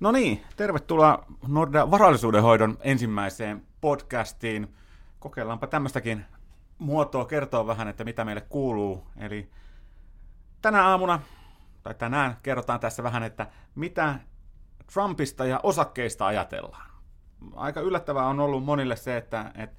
No niin, tervetuloa Nordea varallisuudenhoidon ensimmäiseen podcastiin. Kokeillaanpa tämmöistäkin muotoa kertoa vähän, että mitä meille kuuluu. Eli tänä aamuna, tai tänään kerrotaan tässä vähän, että mitä Trumpista ja osakkeista ajatellaan. Aika yllättävää on ollut monille se, että, että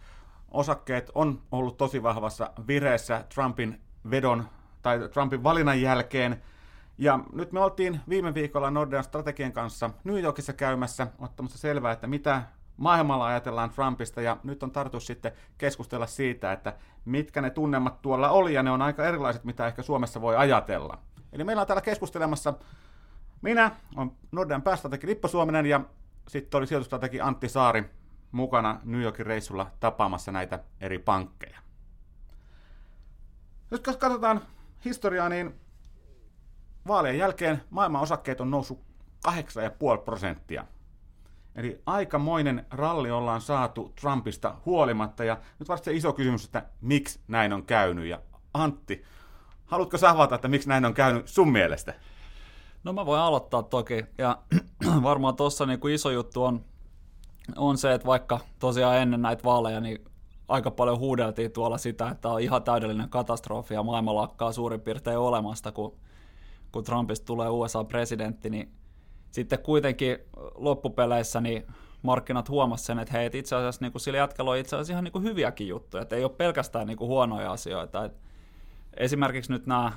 osakkeet on ollut tosi vahvassa vireessä Trumpin vedon tai Trumpin valinnan jälkeen – ja nyt me oltiin viime viikolla Nordean strategian kanssa New Yorkissa käymässä, ottamassa selvää, että mitä maailmalla ajatellaan Trumpista, ja nyt on tarkoitus sitten keskustella siitä, että mitkä ne tunnelmat tuolla oli, ja ne on aika erilaiset, mitä ehkä Suomessa voi ajatella. Eli meillä on täällä keskustelemassa minä, on Nordean päästrategi Lippo Suominen, ja sitten oli sijoitustrategi Antti Saari mukana New Yorkin reissulla tapaamassa näitä eri pankkeja. Jos katsotaan historiaa, niin vaalien jälkeen maailman osakkeet on noussut 8,5 prosenttia. Eli aikamoinen ralli ollaan saatu Trumpista huolimatta. Ja nyt vasta se iso kysymys, että miksi näin on käynyt. Ja Antti, haluatko savata, että miksi näin on käynyt sun mielestä? No mä voin aloittaa toki. Ja varmaan tuossa niin iso juttu on, on se, että vaikka tosiaan ennen näitä vaaleja, niin aika paljon huudeltiin tuolla sitä, että on ihan täydellinen katastrofi ja maailma lakkaa suurin piirtein olemasta, kun kun Trumpista tulee USA-presidentti, niin sitten kuitenkin loppupeleissä niin markkinat huomasivat sen, että hei, itse asiassa niin kuin sillä jätkällä on itse asiassa ihan niin kuin hyviäkin juttuja, että ei ole pelkästään niin kuin huonoja asioita. Et esimerkiksi nyt nämä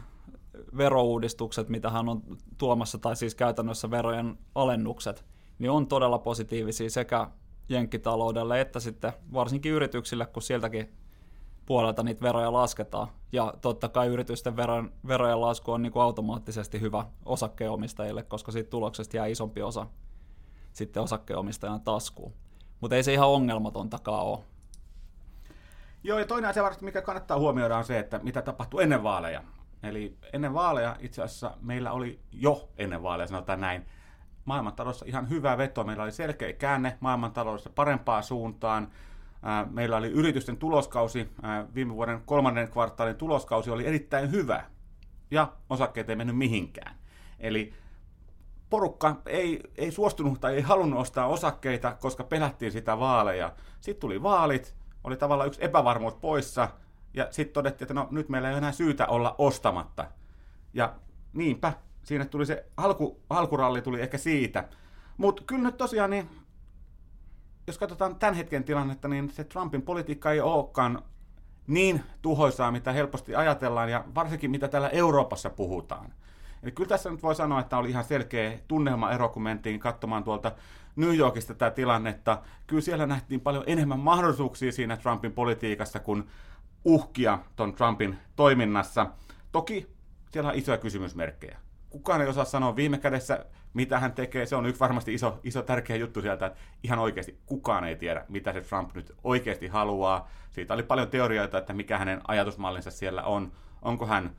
verouudistukset, mitä hän on tuomassa, tai siis käytännössä verojen alennukset, niin on todella positiivisia sekä jenkkitaloudelle että sitten varsinkin yrityksille, kun sieltäkin puolelta niitä veroja lasketaan. Ja totta kai yritysten verojen, verojen lasku on niin kuin automaattisesti hyvä osakkeenomistajille, koska siitä tuloksesta jää isompi osa sitten osakkeenomistajan taskuun. Mutta ei se ihan ongelmatontakaan ole. Joo, ja toinen asia varmasti, mikä kannattaa huomioida, on se, että mitä tapahtuu ennen vaaleja. Eli ennen vaaleja itse asiassa meillä oli jo ennen vaaleja, sanotaan näin, maailmantaloudessa ihan hyvä veto. Meillä oli selkeä käänne maailmantaloudessa parempaan suuntaan. Meillä oli yritysten tuloskausi, viime vuoden kolmannen kvartaalin tuloskausi oli erittäin hyvä, ja osakkeet ei mennyt mihinkään. Eli porukka ei, ei suostunut tai ei halunnut ostaa osakkeita, koska pelättiin sitä vaaleja. Sitten tuli vaalit, oli tavallaan yksi epävarmuus poissa, ja sitten todettiin, että no nyt meillä ei enää syytä olla ostamatta. Ja niinpä, siinä tuli se alku, alkuralli tuli ehkä siitä. Mutta kyllä nyt tosiaan niin jos katsotaan tämän hetken tilannetta, niin se Trumpin politiikka ei olekaan niin tuhoisaa, mitä helposti ajatellaan, ja varsinkin mitä täällä Euroopassa puhutaan. Eli kyllä tässä nyt voi sanoa, että oli ihan selkeä tunnelmaero, kun mentiin katsomaan tuolta New Yorkista tätä tilannetta. Kyllä siellä nähtiin paljon enemmän mahdollisuuksia siinä Trumpin politiikassa kuin uhkia ton Trumpin toiminnassa. Toki siellä on isoja kysymysmerkkejä. Kukaan ei osaa sanoa viime kädessä, mitä hän tekee, se on yksi varmasti iso, iso tärkeä juttu sieltä, että ihan oikeasti kukaan ei tiedä, mitä se Trump nyt oikeasti haluaa. Siitä oli paljon teorioita, että mikä hänen ajatusmallinsa siellä on. Onko hän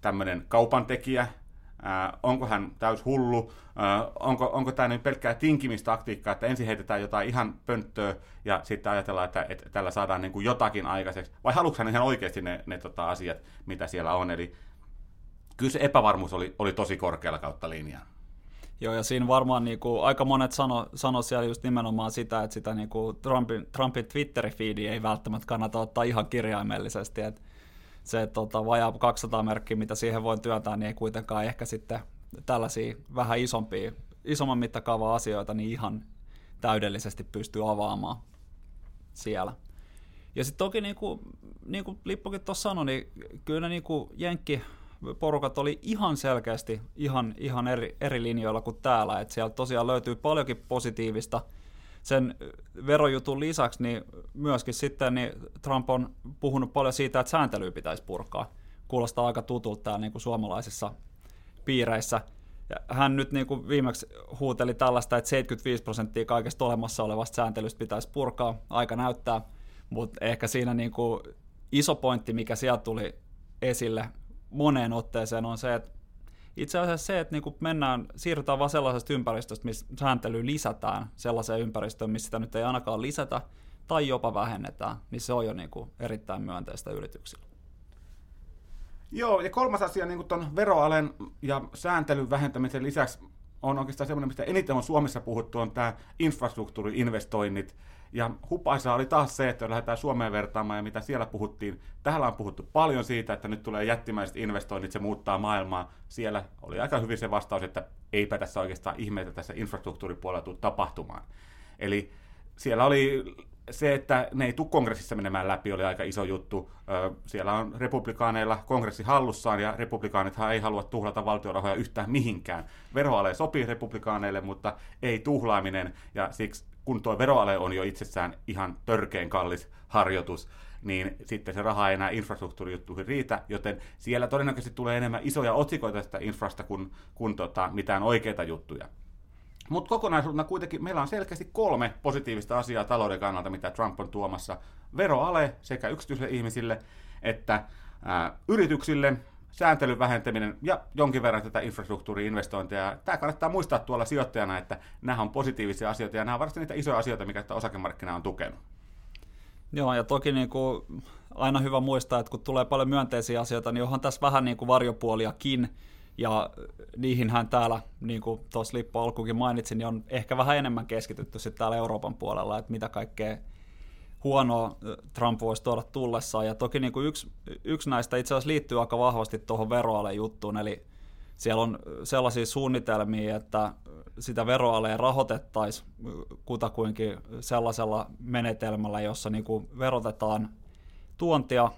tämmöinen kaupantekijä, äh, onko hän täys hullu, äh, onko, onko tämä nyt pelkkää tinkimistaktiikkaa, että ensin heitetään jotain ihan pönttöä ja sitten ajatellaan, että, että tällä saadaan niin kuin jotakin aikaiseksi, vai haluatko hän ihan oikeasti ne, ne tota, asiat, mitä siellä on. Eli kyllä se epävarmuus oli, oli tosi korkealla kautta linjaa. Joo, ja siinä varmaan niin kuin, aika monet sano, sano siellä just nimenomaan sitä, että sitä niin kuin Trumpin, Trumpin Twitter-feedi ei välttämättä kannata ottaa ihan kirjaimellisesti, että se tota, vajaa 200 merkkiä, mitä siihen voi työntää, niin ei kuitenkaan ehkä sitten tällaisia vähän isompia, isomman mittakaavan asioita niin ihan täydellisesti pystyy avaamaan siellä. Ja sitten toki niin kuin, niin kuin Lippokin tuossa sanoi, niin kyllä niin kuin Jenkki porukat oli ihan selkeästi ihan, ihan eri, eri linjoilla kuin täällä, että siellä tosiaan löytyy paljonkin positiivista. Sen verojutun lisäksi niin myöskin sitten niin Trump on puhunut paljon siitä, että sääntelyä pitäisi purkaa. Kuulostaa aika tutulta täällä niin kuin suomalaisissa piireissä. Ja hän nyt niin kuin viimeksi huuteli tällaista, että 75 prosenttia kaikesta olemassa olevasta sääntelystä pitäisi purkaa. Aika näyttää, mutta ehkä siinä niin kuin iso pointti, mikä sieltä tuli esille, moneen otteeseen on se, että itse asiassa se, että niin mennään, siirrytään vaan sellaisesta ympäristöstä, missä sääntely lisätään sellaiseen ympäristöön, missä sitä nyt ei ainakaan lisätä tai jopa vähennetään, niin se on jo niin kuin erittäin myönteistä yrityksillä. Joo, ja kolmas asia niin tuon veroalen ja sääntelyn vähentämisen lisäksi on oikeastaan semmoinen, mistä eniten on Suomessa puhuttu, on tämä infrastruktuuriinvestoinnit. Ja hupaisa oli taas se, että lähdetään Suomeen vertaamaan ja mitä siellä puhuttiin. Täällä on puhuttu paljon siitä, että nyt tulee jättimäiset investoinnit, se muuttaa maailmaa. Siellä oli aika hyvin se vastaus, että eipä tässä oikeastaan ihmeitä tässä infrastruktuuripuolella tule tapahtumaan. Eli siellä oli se, että ne ei tule kongressissa menemään läpi, oli aika iso juttu. Siellä on republikaaneilla kongressi hallussaan, ja republikaanithan ei halua tuhlata valtiorahoja yhtään mihinkään. Veroale sopii republikaaneille, mutta ei tuhlaaminen, ja siksi kun tuo veroale on jo itsessään ihan törkeen kallis harjoitus, niin sitten se raha ei enää infrastruktuurijuttuihin riitä, joten siellä todennäköisesti tulee enemmän isoja otsikoita tästä infrasta kuin, kuin tota, mitään oikeita juttuja. Mutta kokonaisuutena kuitenkin meillä on selkeästi kolme positiivista asiaa talouden kannalta, mitä Trump on tuomassa. Veroale sekä yksityisille ihmisille että ää, yrityksille, sääntelyn vähentäminen ja jonkin verran tätä infrastruktuuriinvestointeja. Tämä kannattaa muistaa tuolla sijoittajana, että nämä on positiivisia asioita ja nämä on varmasti niitä isoja asioita, mikä tämä osakemarkkina on tukenut. Joo, ja toki niin kuin aina hyvä muistaa, että kun tulee paljon myönteisiä asioita, niin onhan tässä vähän niin kuin varjopuoliakin, ja niihinhän täällä, niin kuin tuossa Lippo alkuunkin mainitsin, niin on ehkä vähän enemmän keskitytty sitten täällä Euroopan puolella, että mitä kaikkea huonoa Trump voisi tuoda tullessaan. Ja toki niin kuin yksi, yksi näistä itse asiassa liittyy aika vahvasti tuohon veroale juttuun, eli siellä on sellaisia suunnitelmia, että sitä veroalea rahoitettaisiin kutakuinkin sellaisella menetelmällä, jossa niin kuin verotetaan tuontia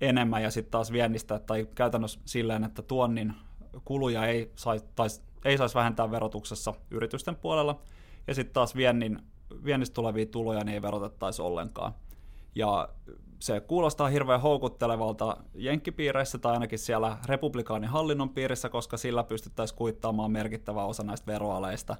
enemmän ja sitten taas viennistä, tai käytännössä silleen, että tuonnin kuluja ei saisi, ei saisi vähentää verotuksessa yritysten puolella, ja sitten taas viennin, viennistä tulevia tuloja niin ei verotettaisi ollenkaan. Ja se kuulostaa hirveän houkuttelevalta jenkkipiireissä tai ainakin siellä republikaanin hallinnon piirissä, koska sillä pystyttäisiin kuittaamaan merkittävä osa näistä veroaleista.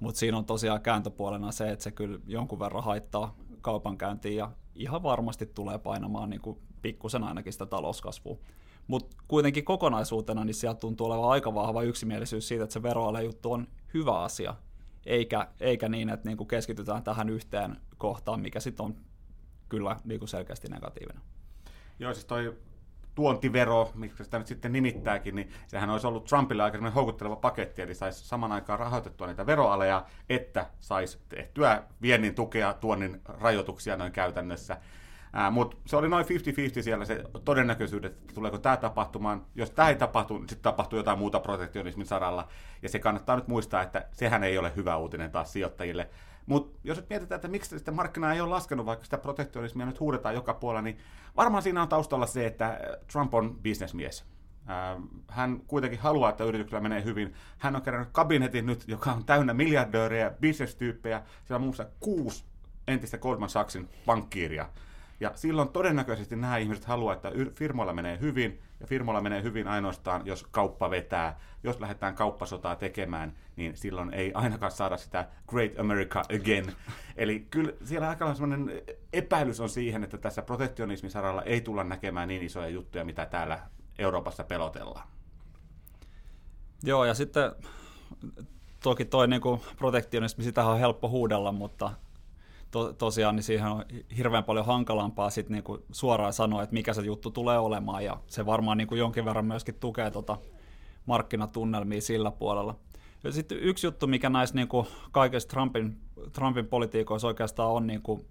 Mutta siinä on tosiaan kääntöpuolena se, että se kyllä jonkun verran haittaa kaupankäyntiin ja ihan varmasti tulee painamaan niin kuin pikkusen ainakin sitä talouskasvua. Mutta kuitenkin kokonaisuutena niin sieltä tuntuu olevan aika vahva yksimielisyys siitä, että se veroalejuttu on hyvä asia, eikä, eikä niin, että niin kuin keskitytään tähän yhteen kohtaan, mikä sitten on kyllä niin kuin selkeästi negatiivinen. Joo, siis toi tuontivero, miksi sitä nyt sitten nimittääkin, niin sehän olisi ollut Trumpille aika houkutteleva paketti, eli saisi saman aikaan rahoitettua niitä veroaleja, että saisi tehtyä viennin tukea, tuonnin rajoituksia noin käytännössä. Mutta se oli noin 50-50 siellä se todennäköisyys, että tuleeko tämä tapahtumaan. Jos tämä ei tapahtu, niin sitten tapahtuu jotain muuta protektionismin saralla. Ja se kannattaa nyt muistaa, että sehän ei ole hyvä uutinen taas sijoittajille. Mutta jos nyt mietitään, että miksi sitä markkinaa ei ole laskenut, vaikka sitä protektionismia nyt huudetaan joka puolella, niin varmaan siinä on taustalla se, että Trump on bisnesmies. Hän kuitenkin haluaa, että yrityksellä menee hyvin. Hän on kerännyt kabinetin nyt, joka on täynnä miljardöörejä, bisnestyyppejä. Siellä on muun muassa kuusi entistä Goldman Sachsin pankkiiria ja silloin todennäköisesti nämä ihmiset haluaa, että firmoilla menee hyvin, ja firmoilla menee hyvin ainoastaan, jos kauppa vetää. Jos lähdetään kauppasotaa tekemään, niin silloin ei ainakaan saada sitä Great America Again. Eli kyllä siellä aika sellainen epäilys on siihen, että tässä protektionismisaralla ei tulla näkemään niin isoja juttuja, mitä täällä Euroopassa pelotellaan. Joo, ja sitten toki toi niin protektionismi, sitä on helppo huudella, mutta to, tosiaan niin siihen on hirveän paljon hankalampaa sit niinku suoraan sanoa, että mikä se juttu tulee olemaan, ja se varmaan niinku jonkin verran myöskin tukee tota markkinatunnelmia sillä puolella. Ja sitten yksi juttu, mikä näissä niinku kaikissa Trumpin, Trumpin politiikoissa oikeastaan on niinku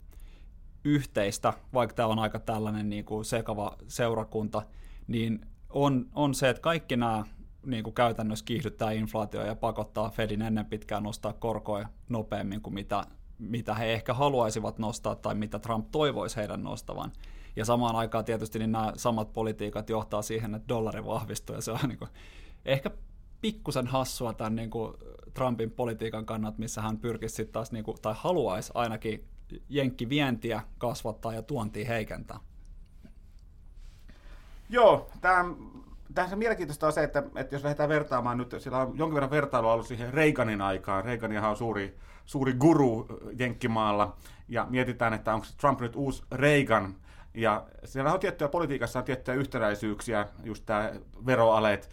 yhteistä, vaikka tämä on aika tällainen niinku sekava seurakunta, niin on, on se, että kaikki nämä niin kuin käytännössä kiihdyttää inflaatio ja pakottaa Fedin ennen pitkään nostaa korkoja nopeammin kuin mitä mitä he ehkä haluaisivat nostaa tai mitä Trump toivoisi heidän nostavan. Ja samaan aikaan tietysti niin nämä samat politiikat johtaa siihen, että dollari vahvistuu ja se on niin kuin, ehkä pikkusen hassua tämän niin kuin Trumpin politiikan kannat, missä hän pyrkisi sitten taas, niin kuin, tai haluaisi ainakin jenkkivientiä kasvattaa ja tuontia heikentää. Joo, tämä tässä mielenkiintoista on se, että, että jos lähdetään vertaamaan nyt, sillä on jonkin verran vertailua ollut siihen Reaganin aikaan. Reaganihan on suuri, suuri guru Jenkkimaalla, ja mietitään, että onko Trump nyt uusi Reagan, ja siellä on tiettyjä politiikassa on tiettyjä yhtenäisyyksiä, just tämä veroalet,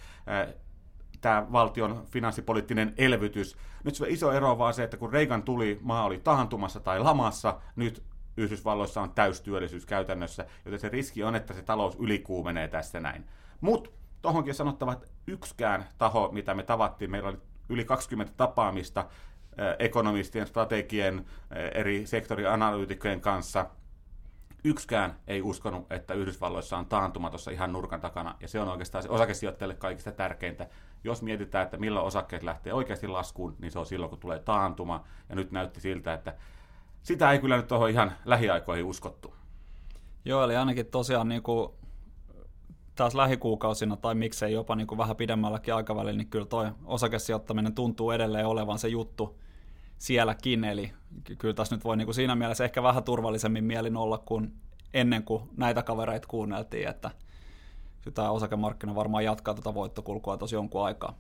tämä valtion finanssipoliittinen elvytys. Nyt se iso ero on vaan se, että kun Reagan tuli, maa oli tahantumassa tai lamassa, nyt Yhdysvalloissa on täystyöllisyys käytännössä, joten se riski on, että se talous ylikuumenee tässä näin. Mutta Tuohonkin sanottava, että yksikään taho, mitä me tavattiin, meillä oli yli 20 tapaamista ekonomistien, strategien, eri sektorianalyytikkojen kanssa. Yksikään ei uskonut, että Yhdysvalloissa on taantuma tuossa ihan nurkan takana, ja se on oikeastaan se osakesijoittajille kaikista tärkeintä. Jos mietitään, että milloin osakkeet lähtee oikeasti laskuun, niin se on silloin, kun tulee taantuma, ja nyt näytti siltä, että sitä ei kyllä nyt tuohon ihan lähiaikoihin uskottu. Joo, eli ainakin tosiaan niin kuin taas lähikuukausina tai miksei jopa niin kuin vähän pidemmälläkin aikavälillä, niin kyllä toi osakesijoittaminen tuntuu edelleen olevan se juttu sielläkin, eli kyllä tässä nyt voi niin kuin siinä mielessä ehkä vähän turvallisemmin mielin olla kuin ennen kuin näitä kavereita kuunneltiin, että tämä osakemarkkina varmaan jatkaa tätä voittokulkua tosi jonkun aikaa.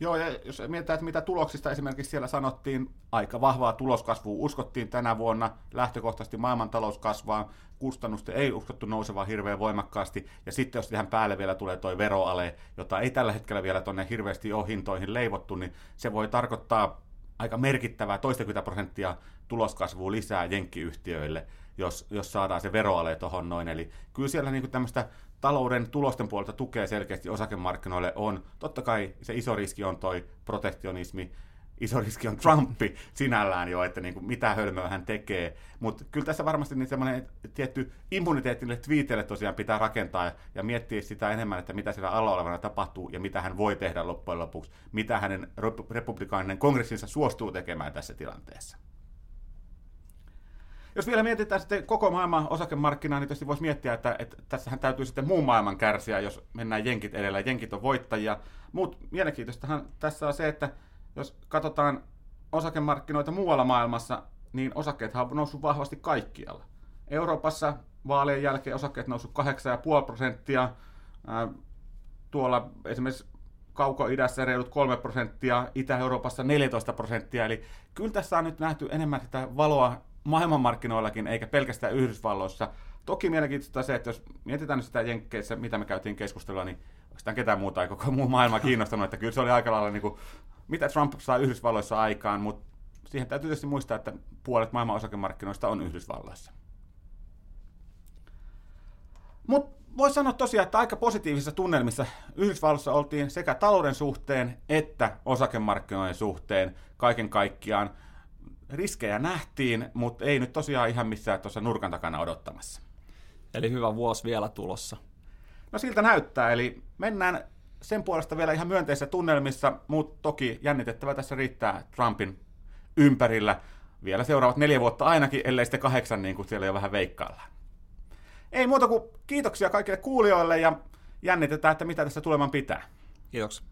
Joo, ja jos mietitään, että mitä tuloksista esimerkiksi siellä sanottiin, aika vahvaa tuloskasvua uskottiin tänä vuonna, lähtökohtaisesti maailmantalous kasvaa, kustannusten ei uskottu nousevaa hirveän voimakkaasti, ja sitten jos tähän päälle vielä tulee tuo veroale, jota ei tällä hetkellä vielä tuonne hirveästi ole hintoihin leivottu, niin se voi tarkoittaa aika merkittävää toistakymmentä prosenttia tuloskasvua lisää jenkkiyhtiöille, jos, jos saadaan se veroale tuohon noin. Eli kyllä siellä niin tämmöistä talouden tulosten puolelta tukee selkeästi osakemarkkinoille on. Totta kai se iso riski on toi protektionismi, iso riski on Trumpi sinällään jo, että niin kuin mitä hölmöä hän tekee. Mutta kyllä tässä varmasti niin semmoinen tietty immuniteettille twiiteille tosiaan pitää rakentaa ja miettiä sitä enemmän, että mitä siellä alla olevana tapahtuu ja mitä hän voi tehdä loppujen lopuksi, mitä hänen republikaaninen kongressinsa suostuu tekemään tässä tilanteessa. Jos vielä mietitään sitten koko maailman osakemarkkinaa, niin tietysti voisi miettiä, että, että tässähän täytyy sitten muun maailman kärsiä, jos mennään jenkit edellä. Jenkit on voittajia. Mutta mielenkiintoistahan tässä on se, että jos katsotaan osakemarkkinoita muualla maailmassa, niin osakkeet on noussut vahvasti kaikkialla. Euroopassa vaalien jälkeen osakkeet noussut 8,5 prosenttia, tuolla esimerkiksi kauko-idässä reilut 3 prosenttia, Itä-Euroopassa 14 prosenttia, eli kyllä tässä on nyt nähty enemmän sitä valoa maailmanmarkkinoillakin, eikä pelkästään Yhdysvalloissa. Toki mielenkiintoista se, että jos mietitään sitä Jenkkeissä, mitä me käytiin keskustelua, niin sitä ketään muuta ei koko muu maailma kiinnostanut, että kyllä se oli aika lailla niin kuin, mitä Trump saa Yhdysvalloissa aikaan, mutta siihen täytyy tietysti muistaa, että puolet maailman osakemarkkinoista on Yhdysvalloissa. Mutta voisi sanoa tosiaan, että aika positiivisissa tunnelmissa Yhdysvalloissa oltiin sekä talouden suhteen että osakemarkkinoiden suhteen kaiken kaikkiaan riskejä nähtiin, mutta ei nyt tosiaan ihan missään tuossa nurkan takana odottamassa. Eli hyvä vuosi vielä tulossa. No siltä näyttää, eli mennään sen puolesta vielä ihan myönteisissä tunnelmissa, mutta toki jännitettävä tässä riittää Trumpin ympärillä. Vielä seuraavat neljä vuotta ainakin, ellei sitten kahdeksan, niin kuin siellä jo vähän veikkaillaan. Ei muuta kuin kiitoksia kaikille kuulijoille ja jännitetään, että mitä tässä tuleman pitää. Kiitoksia.